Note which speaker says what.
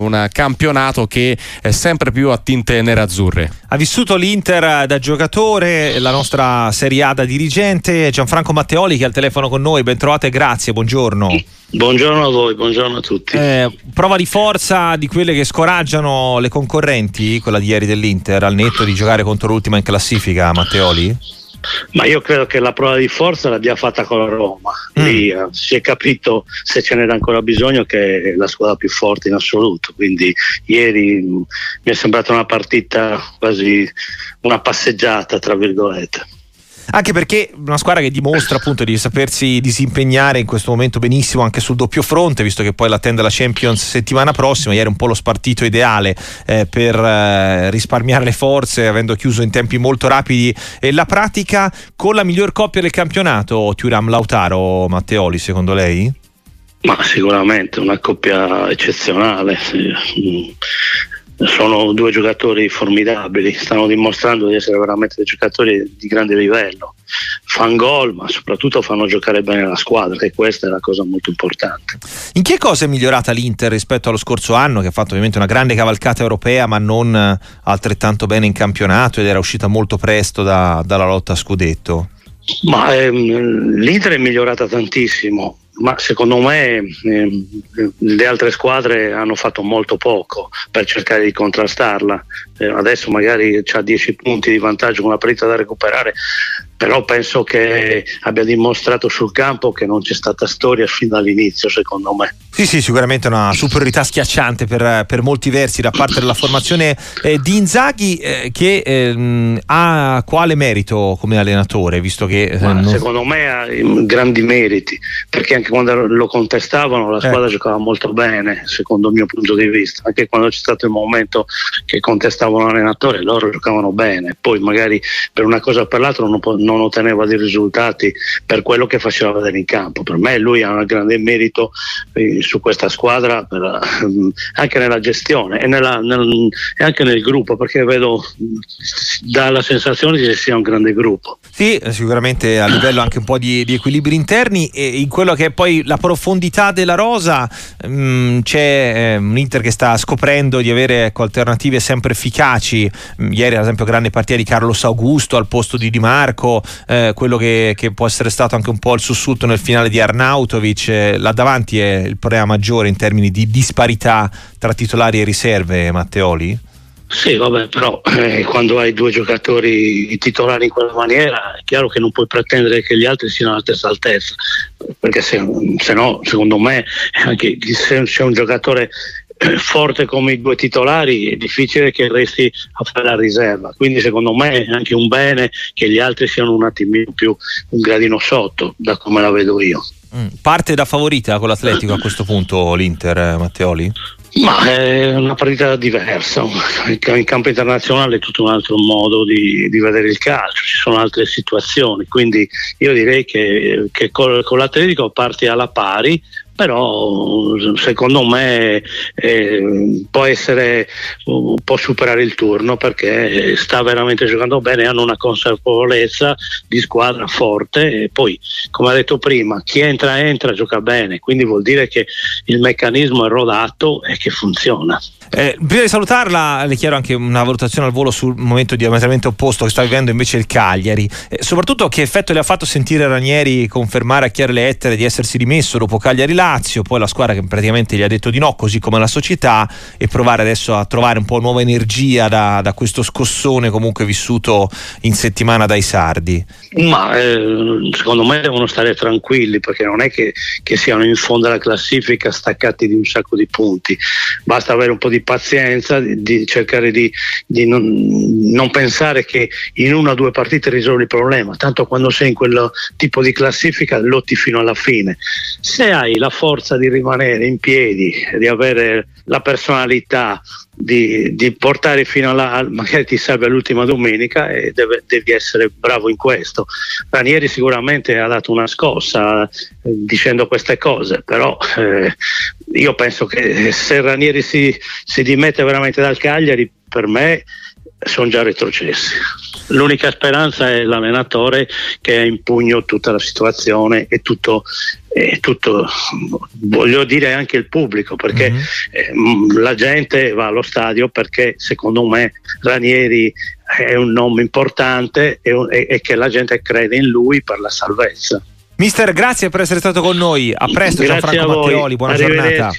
Speaker 1: un campionato che è sempre più a tinte nerazzurre.
Speaker 2: Ha vissuto l'Inter da giocatore, la nostra Serie A da dirigente, Gianfranco Matteoli che è al telefono con noi, ben trovate, grazie, buongiorno.
Speaker 3: Buongiorno a voi, buongiorno a tutti.
Speaker 2: Eh, prova di forza di quelle che scoraggiano le concorrenti, quella di ieri dell'Inter, al netto di giocare contro l'ultima in classifica, Matteoli?
Speaker 3: Ma io credo che la prova di forza l'abbia fatta con la Roma. Mm. Lì mm. si è capito se ce n'era ancora bisogno che è la squadra più forte in assoluto. Quindi ieri mi è sembrata una partita quasi una passeggiata, tra virgolette
Speaker 2: anche perché una squadra che dimostra appunto di sapersi disimpegnare in questo momento benissimo anche sul doppio fronte, visto che poi l'attende la Champions settimana prossima, ieri un po' lo spartito ideale eh, per eh, risparmiare le forze, avendo chiuso in tempi molto rapidi e la pratica con la miglior coppia del campionato, Turam Lautaro Matteoli, secondo lei?
Speaker 3: Ma sicuramente una coppia eccezionale. Sì sono due giocatori formidabili, stanno dimostrando di essere veramente dei giocatori di grande livello. Fan gol, ma soprattutto fanno giocare bene la squadra, che questa è la cosa molto importante.
Speaker 2: In che cosa è migliorata l'Inter rispetto allo scorso anno, che ha fatto ovviamente una grande cavalcata europea, ma non altrettanto bene in campionato ed era uscita molto presto da, dalla lotta a scudetto?
Speaker 3: Ma ehm, l'Inter è migliorata tantissimo ma secondo me eh, le altre squadre hanno fatto molto poco per cercare di contrastarla. Eh, adesso magari ha 10 punti di vantaggio con una partita da recuperare, però penso che abbia dimostrato sul campo che non c'è stata storia fin dall'inizio, secondo me.
Speaker 2: Sì, sì, sicuramente una superiorità schiacciante per, per molti versi da parte della formazione eh, di Inzaghi, eh, che ehm, ha quale merito come allenatore, visto che...
Speaker 3: Eh, non... Secondo me ha grandi meriti, perché anche quando lo contestavano la squadra eh. giocava molto bene, secondo il mio punto di vista, anche quando c'è stato il momento che contestavano l'allenatore, loro giocavano bene, poi magari per una cosa o per l'altra non, non otteneva dei risultati per quello che faceva vedere in campo. Per me lui ha un grande merito eh, su questa squadra per, eh, anche nella gestione e, nella, nel, e, anche nel gruppo perché vedo dà la sensazione che sia un grande gruppo.
Speaker 2: Sì, sicuramente a livello anche un po' di, di equilibri interni e in quello che è poi la profondità della rosa mh, mm, c'è eh, un Inter che sta scoprendo di avere ecco, alternative sempre efficaci. Mm, ieri ad esempio grande partita di Carlos Augusto al posto di Di Marco, eh, quello che, che, può essere stato anche un po' il sussulto nel finale di Arnautovic, eh, là davanti è il problema maggiore in termini di disparità tra titolari e riserve, Matteoli?
Speaker 3: Sì, vabbè, però eh, quando hai due giocatori titolari in quella maniera è chiaro che non puoi pretendere che gli altri siano alla stessa altezza, perché se, se no, secondo me, anche se c'è un giocatore forte come i due titolari è difficile che resti a fare la riserva quindi secondo me è anche un bene che gli altri siano un attimino più un gradino sotto da come la vedo io
Speaker 2: mm. parte da favorita con l'Atletico a questo punto l'Inter eh, Matteoli?
Speaker 3: Ma è una partita diversa, in campo internazionale è tutto un altro modo di, di vedere il calcio, ci sono altre situazioni, quindi io direi che, che con, con l'Atletico parti alla pari, però secondo me eh, può essere può superare il turno perché sta veramente giocando bene hanno una consapevolezza di squadra forte e poi come ha detto prima chi entra entra gioca bene. Quindi vuol dire che il meccanismo è rodato e che funziona.
Speaker 2: Eh, prima di salutarla, le chiedo anche una valutazione al volo sul momento diametralmente opposto che sta vivendo invece il Cagliari. Eh, soprattutto che effetto le ha fatto sentire Ranieri confermare a chiare lettere di essersi rimesso dopo Cagliari-Lazio, poi la squadra che praticamente gli ha detto di no, così come la società, e provare adesso a trovare un po' nuova energia da, da questo scossone comunque vissuto in settimana dai sardi.
Speaker 3: Ma eh, secondo me devono stare tranquilli perché non è che, che siano in fondo alla classifica staccati di un sacco di punti, basta avere un po' di pazienza, di, di cercare di, di non, non, pensare che in una o due partite risolvi il problema, tanto quando sei in quel tipo di classifica lotti fino alla fine. Se hai la forza di rimanere in piedi, di avere la personalità, di, di, portare fino alla magari ti serve all'ultima domenica e deve, devi essere bravo in questo. Ranieri sicuramente ha dato una scossa eh, dicendo queste cose, però eh, io penso che se Ranieri si, si dimette veramente dal Cagliari, per me sono già retrocessi. L'unica speranza è l'allenatore che ha in pugno tutta la situazione e tutto, e tutto voglio dire anche il pubblico, perché mm-hmm. la gente va allo stadio perché secondo me Ranieri è un nome importante e, e, e che la gente crede in lui per la salvezza.
Speaker 2: Mister, grazie per essere stato con noi. A presto,
Speaker 3: grazie
Speaker 2: Gianfranco Matteoli. Buona giornata.